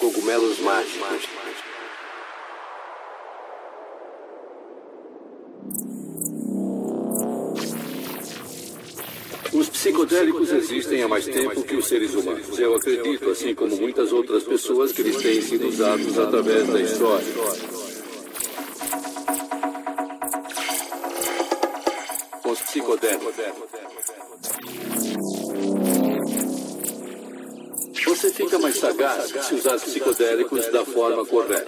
Cogumelos mágicos. Os psicodélicos existem há mais tempo que os seres humanos. Eu acredito, assim como muitas outras pessoas, que eles têm sido usados através da história. Os psicodélicos. Você fica mais sagaz se usar psicodélicos da forma correta.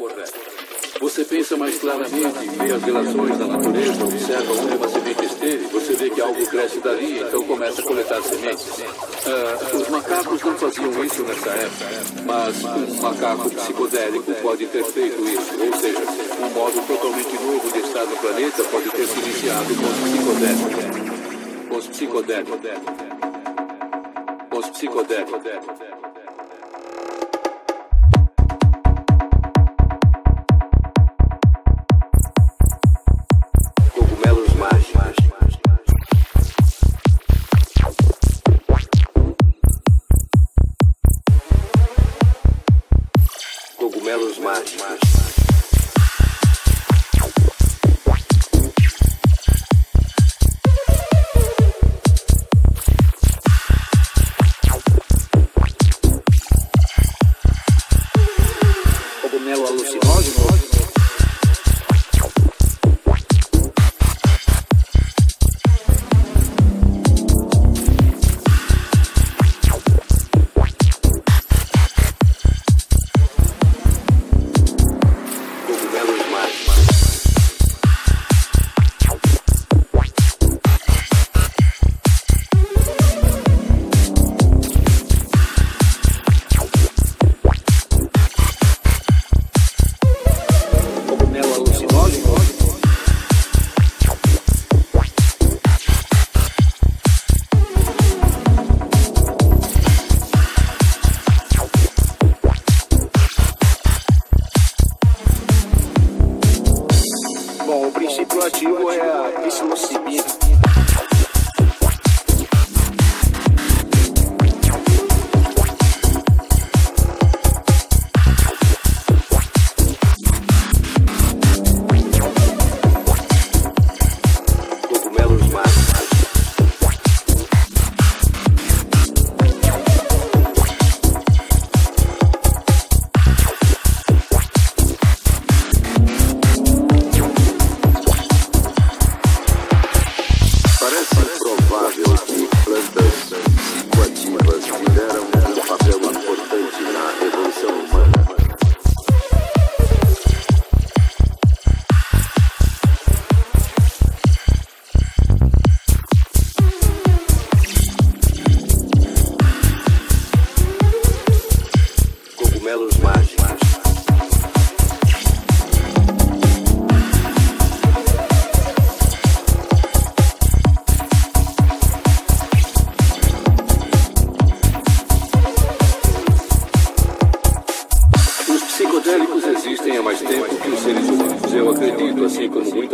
Você pensa mais claramente, vê as relações da natureza, observa onde uma semente esteve, você vê que algo cresce dali, então começa a coletar sementes. Ah, os macacos não faziam isso nessa época, mas um macaco psicodélico pode ter feito isso. Ou seja, um modo totalmente novo de estar no planeta pode ter se iniciado com os psicodélicos. Os psicodélicos. Os psicodélicos. Cogumelo alucinógeno? Princípio ativo é a psilocibina.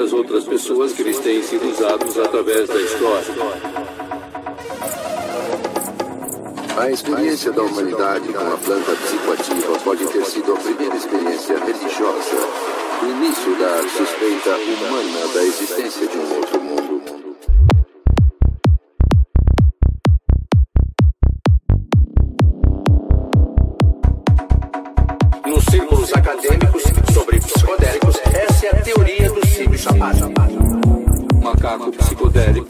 Muitas outras pessoas, que eles têm sido usados através da história. A experiência da humanidade com a planta psicoativa pode ter sido a primeira experiência religiosa, o início da suspeita humana da Macaco psicodélico.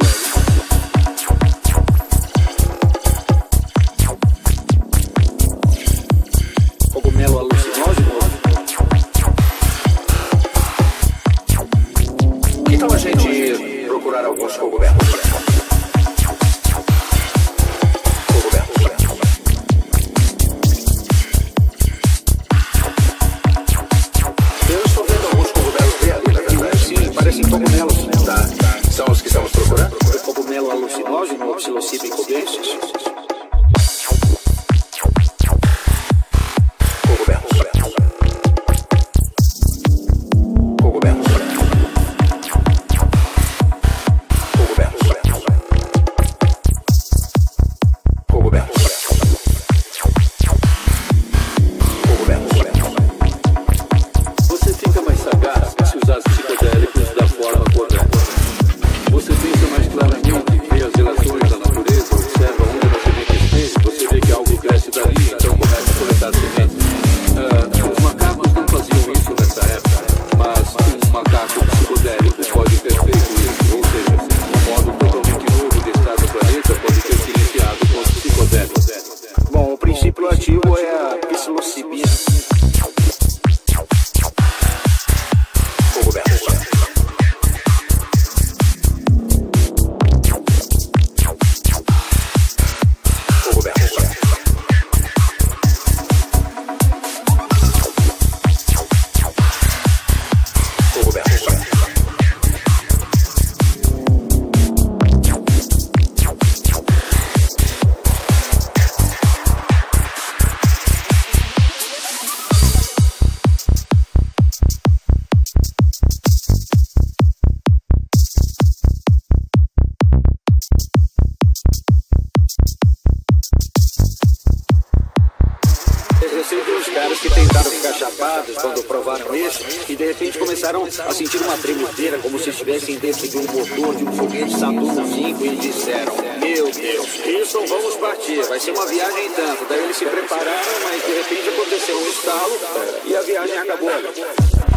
Cogumelo alucinógeno? Tal a gente procurar alguns cogumelos? los cívicos chapados quando provaram isso e de repente começaram a sentir uma tremedeira como se estivessem dentro de um motor de um foguete Saturno V e disseram: Meu Deus, isso vamos partir, vai ser uma viagem em tanto. Daí eles se prepararam, mas de repente aconteceu um estalo e a viagem acabou.